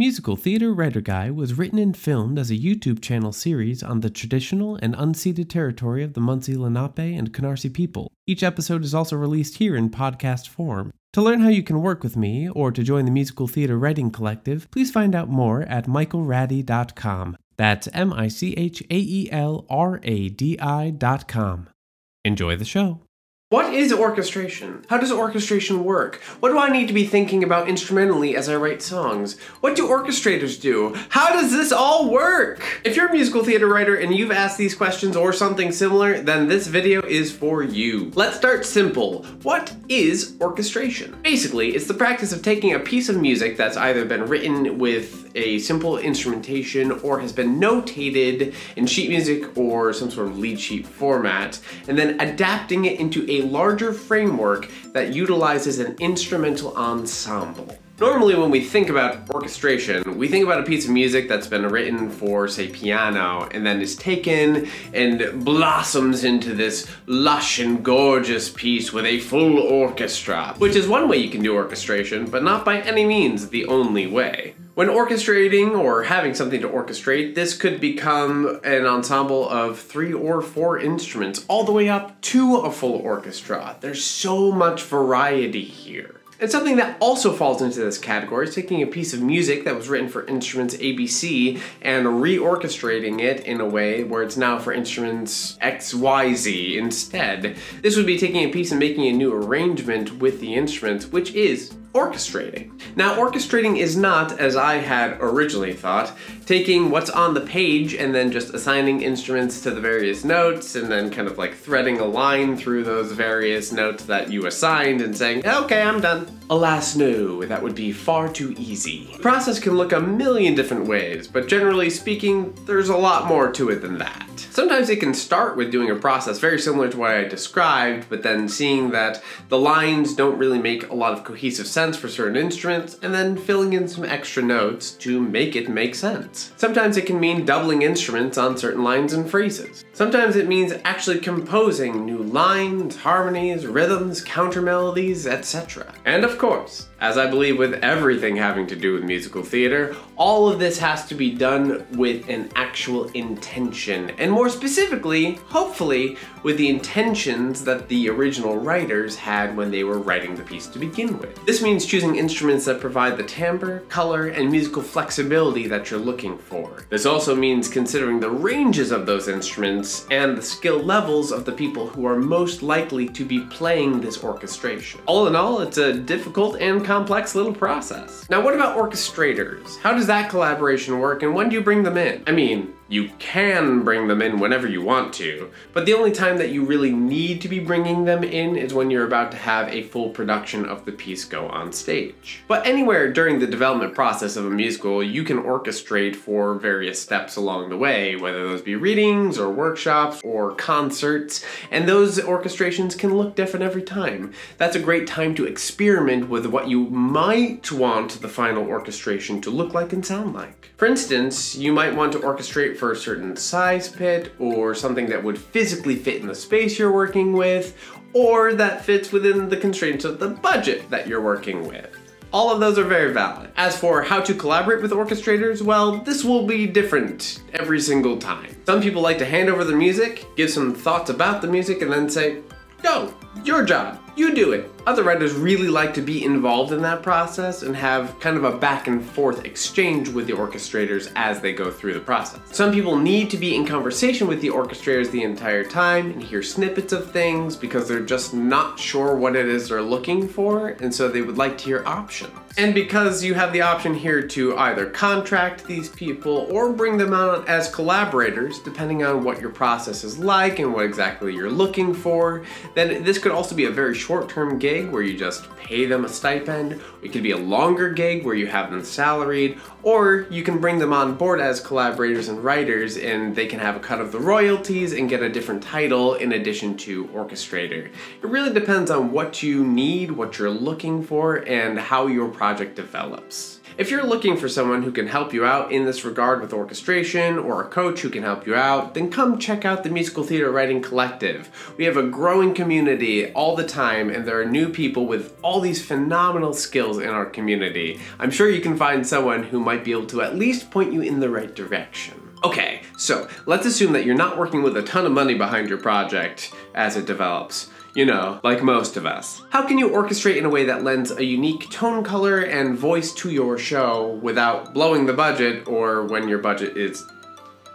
Musical Theater Writer Guy was written and filmed as a YouTube channel series on the traditional and unceded territory of the Munsee Lenape and Canarsie people. Each episode is also released here in podcast form. To learn how you can work with me or to join the Musical Theater Writing Collective, please find out more at michaelradi.com. That's M I C H A E L R A D I.com. Enjoy the show. What is orchestration? How does orchestration work? What do I need to be thinking about instrumentally as I write songs? What do orchestrators do? How does this all work? If you're a musical theater writer and you've asked these questions or something similar, then this video is for you. Let's start simple. What is orchestration? Basically, it's the practice of taking a piece of music that's either been written with a simple instrumentation or has been notated in sheet music or some sort of lead sheet format, and then adapting it into a larger framework that utilizes an instrumental ensemble. Normally, when we think about orchestration, we think about a piece of music that's been written for, say, piano, and then is taken and blossoms into this lush and gorgeous piece with a full orchestra, which is one way you can do orchestration, but not by any means the only way. When orchestrating or having something to orchestrate, this could become an ensemble of three or four instruments, all the way up to a full orchestra. There's so much variety here. And something that also falls into this category is taking a piece of music that was written for instruments ABC and reorchestrating it in a way where it's now for instruments XYZ instead. This would be taking a piece and making a new arrangement with the instruments, which is orchestrating. Now, orchestrating is not, as I had originally thought, taking what's on the page and then just assigning instruments to the various notes and then kind of like threading a line through those various notes that you assigned and saying, okay, I'm done. Alas, no, that would be far too easy. The process can look a million different ways, but generally speaking, there's a lot more to it than that. Sometimes it can start with doing a process very similar to what I described, but then seeing that the lines don't really make a lot of cohesive sense for certain instruments, and then filling in some extra notes to make it make sense. Sometimes it can mean doubling instruments on certain lines and phrases. Sometimes it means actually composing new lines, harmonies, rhythms, counter melodies, etc. And of course, as I believe with everything having to do with musical theater, all of this has to be done with an actual intention, and more specifically, hopefully, with the intentions that the original writers had when they were writing the piece to begin with. This means choosing instruments that provide the timbre, color, and musical flexibility that you're looking for. This also means considering the ranges of those instruments and the skill levels of the people who are most likely to be playing this orchestration. All in all, it's a difficult and complex little process. Now, what about orchestrators? How does that collaboration work and when do you bring them in? I mean, you can bring them in whenever you want to, but the only time that you really need to be bringing them in is when you're about to have a full production of the piece go on stage. But anywhere during the development process of a musical, you can orchestrate for various steps along the way, whether those be readings or workshops or concerts, and those orchestrations can look different every time. That's a great time to experiment with what you might want the final orchestration to look like and sound like. For instance, you might want to orchestrate for a certain size pit or something that would physically fit in the space you're working with or that fits within the constraints of the budget that you're working with. All of those are very valid. As for how to collaborate with orchestrators, well, this will be different every single time. Some people like to hand over the music, give some thoughts about the music, and then say, Go, your job, you do it. Other writers really like to be involved in that process and have kind of a back and forth exchange with the orchestrators as they go through the process. Some people need to be in conversation with the orchestrators the entire time and hear snippets of things because they're just not sure what it is they're looking for, and so they would like to hear options. And because you have the option here to either contract these people or bring them on as collaborators, depending on what your process is like and what exactly you're looking for, then this could also be a very short term gig where you just pay them a stipend. It could be a longer gig where you have them salaried, or you can bring them on board as collaborators and writers and they can have a cut of the royalties and get a different title in addition to orchestrator. It really depends on what you need, what you're looking for, and how your project develops. If you're looking for someone who can help you out in this regard with orchestration or a coach who can help you out, then come check out the Musical Theater Writing Collective. We have a growing community all the time, and there are new people with all these phenomenal skills in our community. I'm sure you can find someone who might be able to at least point you in the right direction. Okay, so let's assume that you're not working with a ton of money behind your project as it develops. You know, like most of us. How can you orchestrate in a way that lends a unique tone color and voice to your show without blowing the budget or when your budget is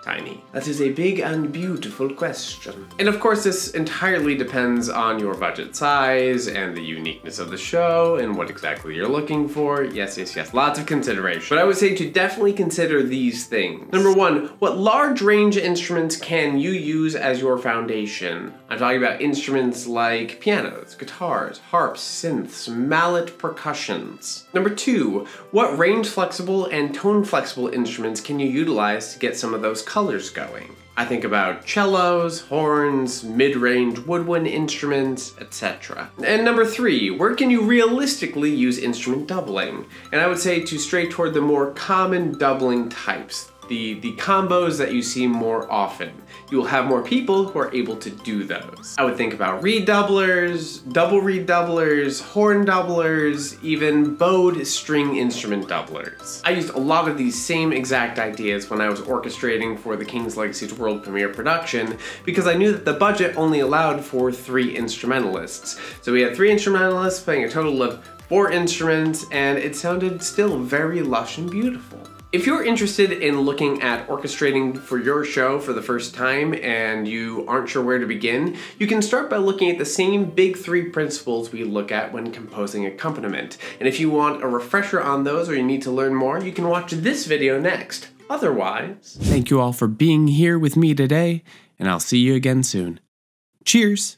tiny? That is a big and beautiful question. And of course, this entirely depends on your budget size and the uniqueness of the show and what exactly you're looking for. Yes, yes, yes, lots of consideration. But I would say to definitely consider these things. Number one, what large range instruments can you use as your foundation? I'm talking about instruments like pianos, guitars, harps, synths, mallet percussions. Number two, what range flexible and tone flexible instruments can you utilize to get some of those colors going? I think about cellos, horns, mid range woodwind instruments, etc. And number three, where can you realistically use instrument doubling? And I would say to stray toward the more common doubling types, the, the combos that you see more often. You will have more people who are able to do those. I would think about reed doublers, double reed doublers, horn doublers, even bowed string instrument doublers. I used a lot of these same exact ideas when I was orchestrating for the King's Legacy's world premiere production because I knew that the budget only allowed for three instrumentalists. So we had three instrumentalists playing a total of four instruments and it sounded still very lush and beautiful. If you're interested in looking at orchestrating for your show for the first time and you aren't sure where to begin, you can start by looking at the same big three principles we look at when composing accompaniment. And if you want a refresher on those or you need to learn more, you can watch this video next. Otherwise, Thank you all for being here with me today, and I'll see you again soon. Cheers!